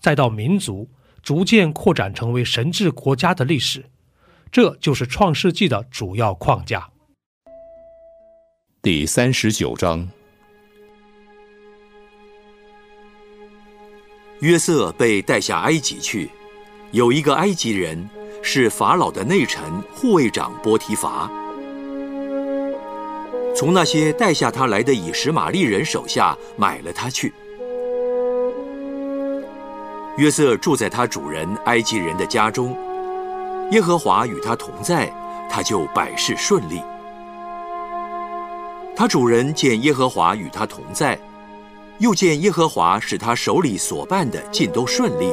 再到民族逐渐扩展成为神治国家的历史，这就是创世纪的主要框架。第三十九章，约瑟被带下埃及去，有一个埃及人是法老的内臣护卫长波提伐，从那些带下他来的以实玛利人手下买了他去。约瑟住在他主人埃及人的家中，耶和华与他同在，他就百事顺利。他主人见耶和华与他同在，又见耶和华使他手里所办的尽都顺利，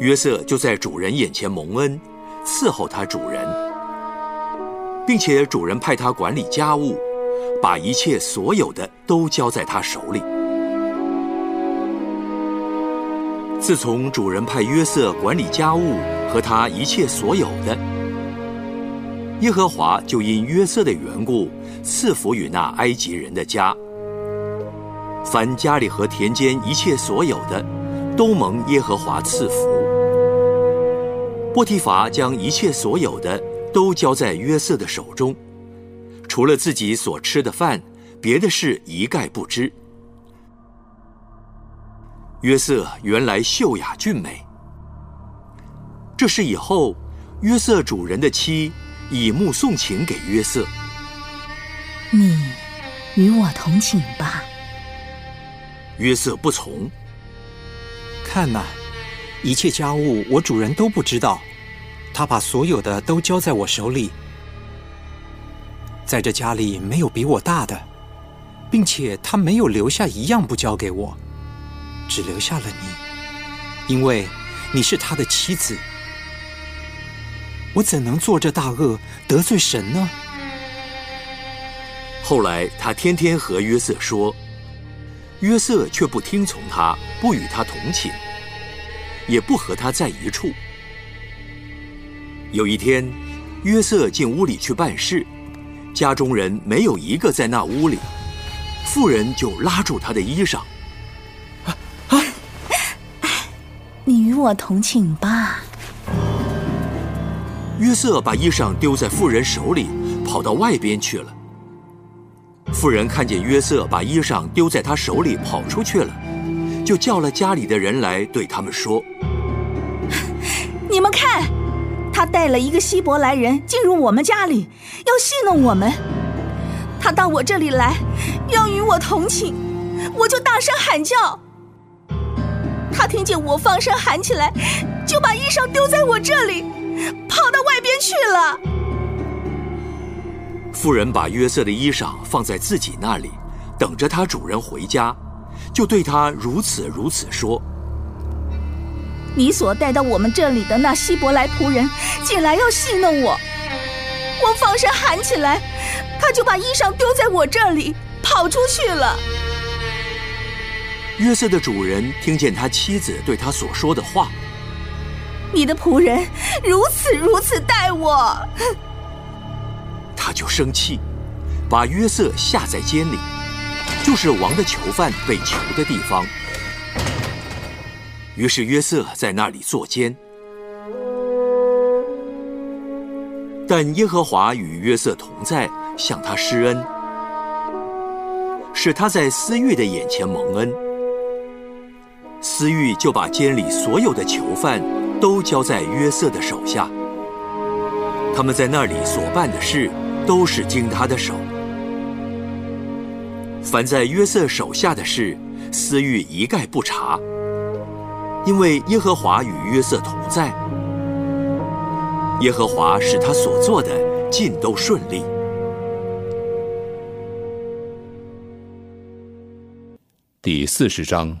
约瑟就在主人眼前蒙恩，伺候他主人，并且主人派他管理家务，把一切所有的都交在他手里。自从主人派约瑟管理家务和他一切所有的，耶和华就因约瑟的缘故赐福与那埃及人的家。凡家里和田间一切所有的，都蒙耶和华赐福。波提乏将一切所有的都交在约瑟的手中，除了自己所吃的饭，别的事一概不知。约瑟原来秀雅俊美，这是以后约瑟主人的妻以目送情给约瑟。你与我同寝吧。约瑟不从。看呐，一切家务我主人都不知道，他把所有的都交在我手里。在这家里没有比我大的，并且他没有留下一样不交给我。只留下了你，因为你是他的妻子。我怎能做这大恶得罪神呢？后来他天天和约瑟说，约瑟却不听从他，不与他同寝，也不和他在一处。有一天，约瑟进屋里去办事，家中人没有一个在那屋里，妇人就拉住他的衣裳。你与我同寝吧。约瑟把衣裳丢在妇人手里，跑到外边去了。妇人看见约瑟把衣裳丢在他手里跑出去了，就叫了家里的人来，对他们说：“你们看，他带了一个希伯来人进入我们家里，要戏弄我们。他到我这里来，要与我同寝，我就大声喊叫。”他听见我放声喊起来，就把衣裳丢在我这里，跑到外边去了。妇人把约瑟的衣裳放在自己那里，等着他主人回家，就对他如此如此说：“你所带到我们这里的那希伯来仆人进来要戏弄我，我放声喊起来，他就把衣裳丢在我这里，跑出去了。”约瑟的主人听见他妻子对他所说的话，你的仆人如此如此待我，他就生气，把约瑟下在监里，就是王的囚犯被囚的地方。于是约瑟在那里坐监，但耶和华与约瑟同在，向他施恩，使他在私欲的眼前蒙恩。司狱就把监里所有的囚犯都交在约瑟的手下。他们在那里所办的事，都是经他的手。凡在约瑟手下的事，司狱一概不查，因为耶和华与约瑟同在。耶和华使他所做的尽都顺利。第四十章。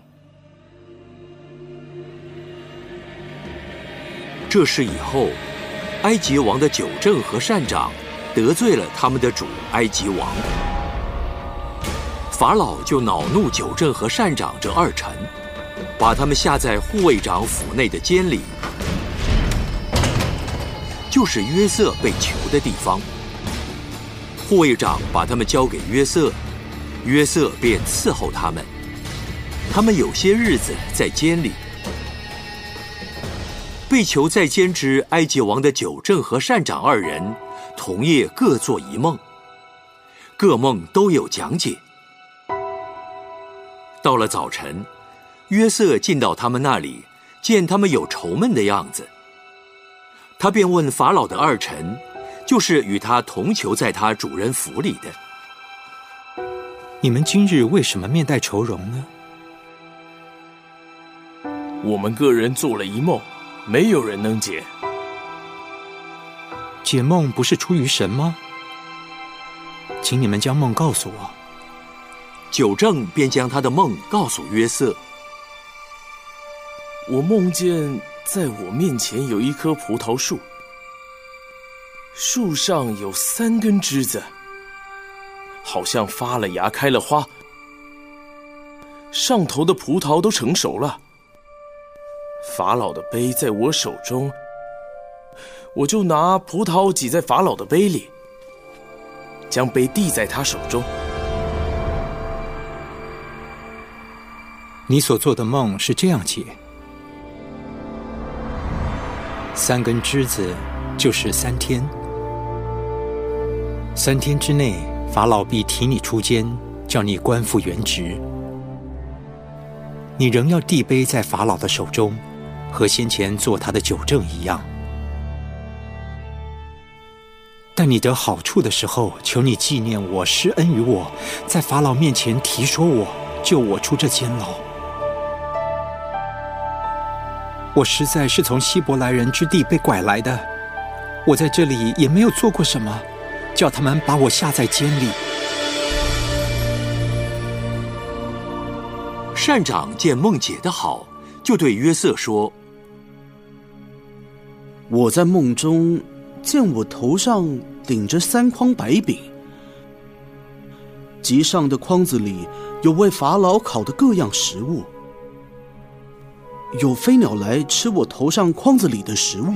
这事以后，埃及王的九正和善长得罪了他们的主埃及王，法老就恼怒九正和善长这二臣，把他们下在护卫长府内的监里。就是约瑟被囚的地方。护卫长把他们交给约瑟，约瑟便伺候他们。他们有些日子在监里。被囚在监之埃及王的九正和善长二人，同夜各做一梦，各梦都有讲解。到了早晨，约瑟进到他们那里，见他们有愁闷的样子。他便问法老的二臣，就是与他同囚在他主人府里的：“你们今日为什么面带愁容呢？”我们个人做了一梦，没有人能解。解梦不是出于神吗？请你们将梦告诉我。九正便将他的梦告诉约瑟。我梦见。在我面前有一棵葡萄树，树上有三根枝子，好像发了芽、开了花，上头的葡萄都成熟了。法老的杯在我手中，我就拿葡萄挤在法老的杯里，将杯递在他手中。你所做的梦是这样解。三根枝子就是三天，三天之内，法老必提你出监，叫你官复原职。你仍要递杯在法老的手中，和先前做他的酒政一样。但你得好处的时候，求你纪念我，施恩于我，在法老面前提说我，救我出这监牢。我实在是从希伯来人之地被拐来的，我在这里也没有做过什么，叫他们把我下在监里。善长见梦姐的好，就对约瑟说：“我在梦中见我头上顶着三筐白饼，极上的筐子里有为法老烤的各样食物。”有飞鸟来吃我头上筐子里的食物。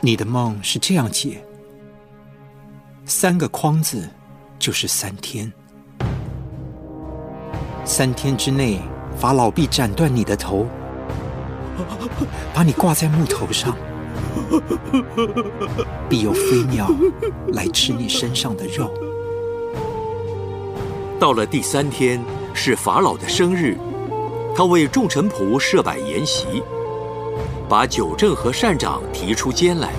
你的梦是这样解：三个筐子就是三天，三天之内法老必斩断你的头，把你挂在木头上，必有飞鸟来吃你身上的肉。到了第三天是法老的生日。他为众臣仆设摆筵席，把九正和善长提出监来，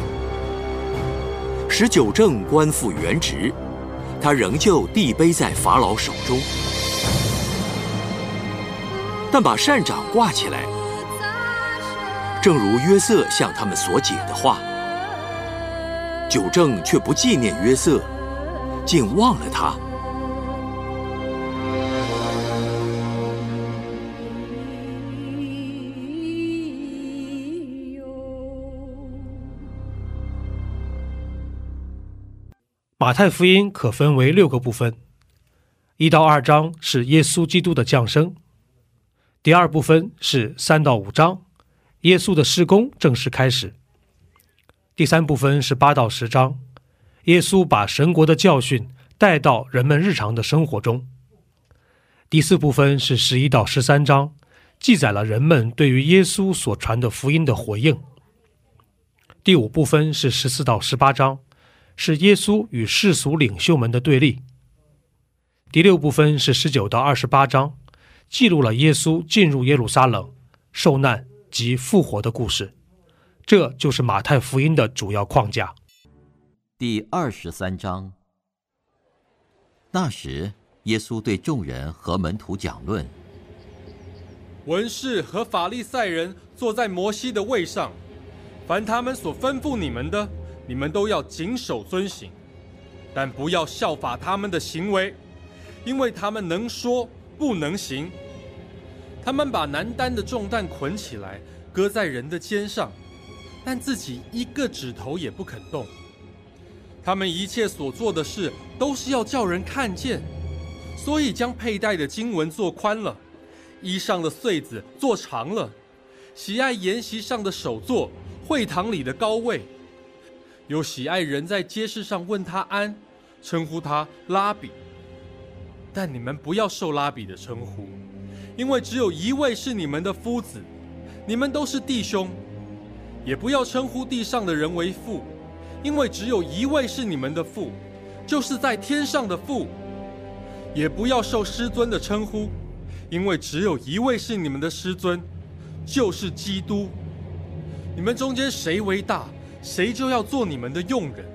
使九正官复原职，他仍旧递杯在法老手中，但把善长挂起来，正如约瑟向他们所解的话。九正却不纪念约瑟，竟忘了他。马太福音可分为六个部分，一到二章是耶稣基督的降生，第二部分是三到五章，耶稣的施工正式开始，第三部分是八到十章，耶稣把神国的教训带到人们日常的生活中，第四部分是十一到十三章，记载了人们对于耶稣所传的福音的回应，第五部分是十四到十八章。是耶稣与世俗领袖们的对立。第六部分是十九到二十八章，记录了耶稣进入耶路撒冷、受难及复活的故事。这就是马太福音的主要框架。第二十三章。那时，耶稣对众人和门徒讲论：文士和法利赛人坐在摩西的位上，凡他们所吩咐你们的，你们都要谨守遵行，但不要效法他们的行为，因为他们能说不能行。他们把难担的重担捆起来，搁在人的肩上。但自己一个指头也不肯动。他们一切所做的事，都是要叫人看见，所以将佩戴的经文做宽了，衣上的穗子做长了，喜爱筵席上的首座，会堂里的高位，又喜爱人在街市上问他安，称呼他拉比。但你们不要受拉比的称呼，因为只有一位是你们的夫子，你们都是弟兄。也不要称呼地上的人为父，因为只有一位是你们的父，就是在天上的父。也不要受师尊的称呼，因为只有一位是你们的师尊，就是基督。你们中间谁为大，谁就要做你们的用人。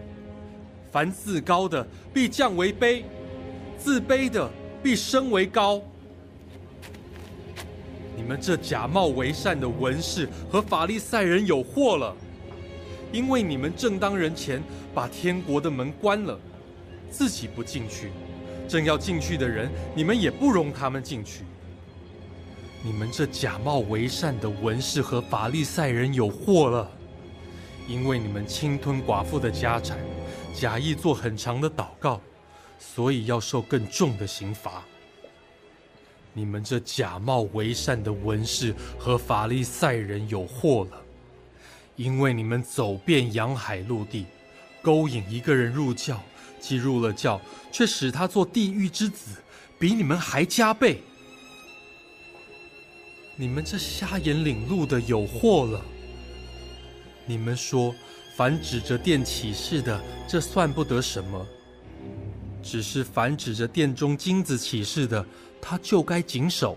凡自高的必降为卑，自卑的必升为高。你们这假冒为善的文士和法利赛人有祸了，因为你们正当人前把天国的门关了，自己不进去，正要进去的人，你们也不容他们进去。你们这假冒为善的文士和法利赛人有祸了，因为你们侵吞寡妇的家产，假意做很长的祷告，所以要受更重的刑罚。你们这假冒为善的文士和法利赛人有祸了，因为你们走遍洋海陆地，勾引一个人入教，既入了教，却使他做地狱之子，比你们还加倍。你们这瞎眼领路的有祸了。你们说，凡指着殿起誓的，这算不得什么；只是凡指着殿中金子起誓的，他就该谨守。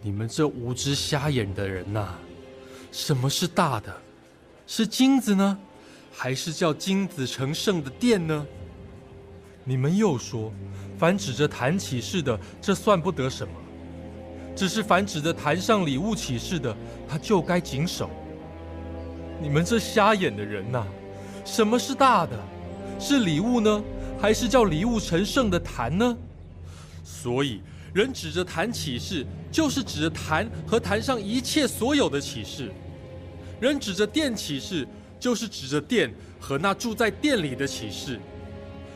你们这无知瞎眼的人呐，什么是大的？是金子呢，还是叫金子成圣的殿呢？你们又说，凡指着坛起誓的，这算不得什么；只是凡指着坛上礼物起誓的，他就该谨守。你们这瞎眼的人呐，什么是大的？是礼物呢，还是叫礼物成圣的坛呢？所以，人指着坛启示，就是指着坛和坛上一切所有的启示；人指着殿启示，就是指着殿和那住在殿里的启示；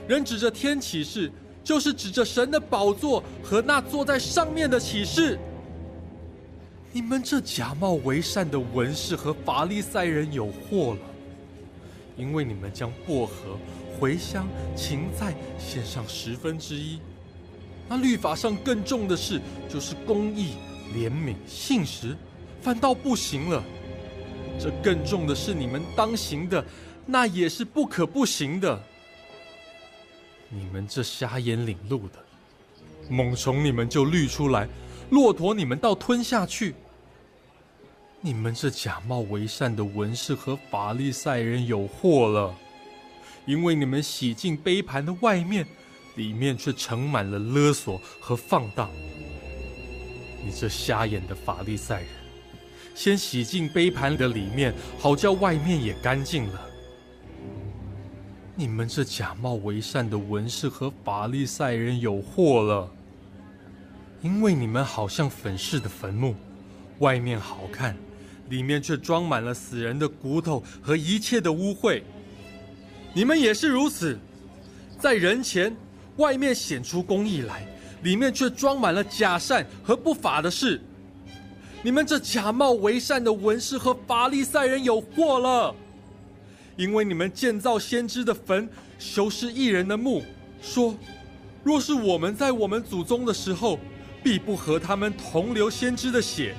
人指着天启示，就是指着神的宝座和那坐在上面的启示。你们这假冒为善的文士和法利赛人有祸了，因为你们将薄荷、茴香、芹菜献上十分之一。那律法上更重的事，就是公义、怜悯、信实，反倒不行了。这更重的是你们当行的，那也是不可不行的。你们这瞎眼领路的，猛虫你们就滤出来，骆驼你们倒吞下去。你们这假冒为善的文士和法利赛人有祸了，因为你们洗净杯盘的外面。里面却盛满了勒索和放荡。你这瞎眼的法利赛人，先洗净杯盘的里面，好叫外面也干净了。你们这假冒为善的文士和法利赛人有祸了，因为你们好像粉饰的坟墓，外面好看，里面却装满了死人的骨头和一切的污秽。你们也是如此，在人前。外面显出公义来，里面却装满了假善和不法的事。你们这假冒为善的文士和法利赛人有祸了，因为你们建造先知的坟，修饰异人的墓，说：若是我们在我们祖宗的时候，必不和他们同流先知的血。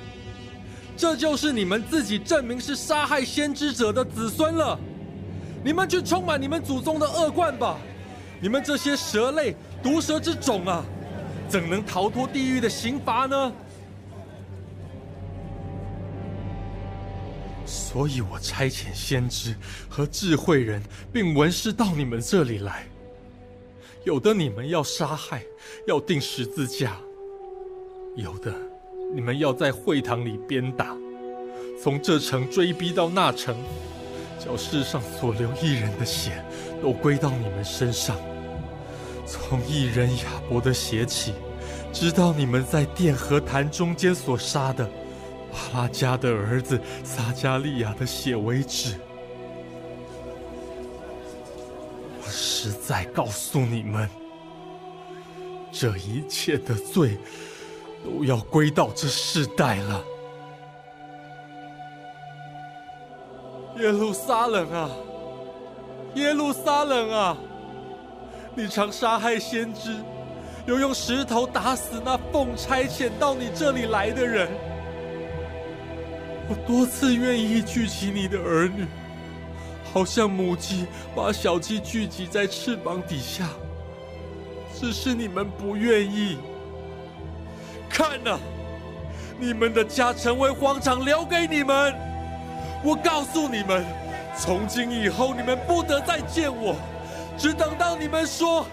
这就是你们自己证明是杀害先知者的子孙了。你们去充满你们祖宗的恶贯吧。你们这些蛇类、毒蛇之种啊，怎能逃脱地狱的刑罚呢？所以我差遣先知和智慧人，并文士到你们这里来。有的你们要杀害，要钉十字架；有的你们要在会堂里鞭打，从这城追逼到那城，叫世上所流一人的血都归到你们身上。从一人亚伯的血起，直到你们在殿和坛中间所杀的。巴拉加的儿子撒加利亚的血为止。我实在告诉你们，这一切的罪都要归到这世代了。耶路撒冷啊，耶路撒冷啊！你常杀害先知，又用石头打死那奉差遣到你这里来的人。我多次愿意聚集你的儿女，好像母鸡把小鸡聚集在翅膀底下，只是你们不愿意。看呐，你们的家成为荒场，留给你们。我告诉你们，从今以后你们不得再见我，只等到你们说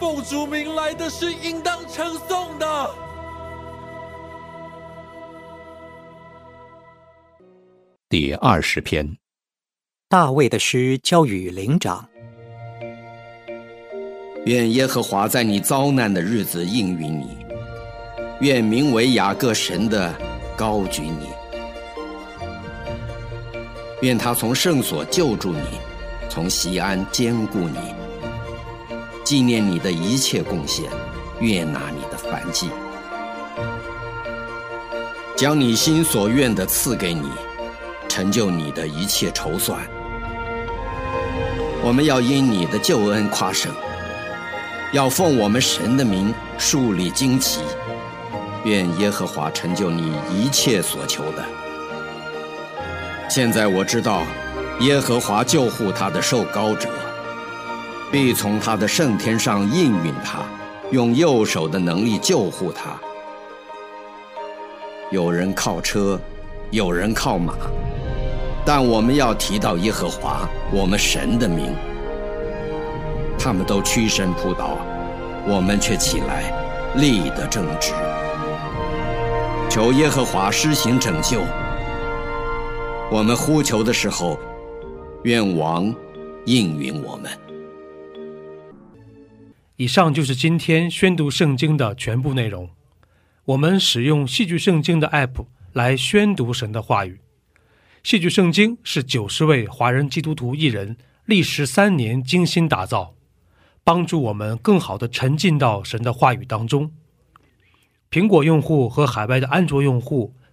奉主名来的是应当称颂的。第二十篇，大卫的诗交与灵长。愿耶和华在你遭难的日子应允你，愿名为雅各神的高举你，愿他从圣所救助你，从西安坚固你，纪念你的一切贡献，悦纳你的凡祭，将你心所愿的赐给你。成就你的一切筹算，我们要因你的救恩夸胜，要奉我们神的名树立旌旗。愿耶和华成就你一切所求的。现在我知道，耶和华救护他的受膏者，必从他的圣天上应允他，用右手的能力救护他。有人靠车，有人靠马。但我们要提到耶和华我们神的名，他们都屈身扑倒，我们却起来立得正直。求耶和华施行拯救。我们呼求的时候，愿王应允我们。以上就是今天宣读圣经的全部内容。我们使用戏剧圣经的 App 来宣读神的话语。戏剧圣经是九十位华人基督徒艺人历时三年精心打造，帮助我们更好的沉浸到神的话语当中。苹果用户和海外的安卓用户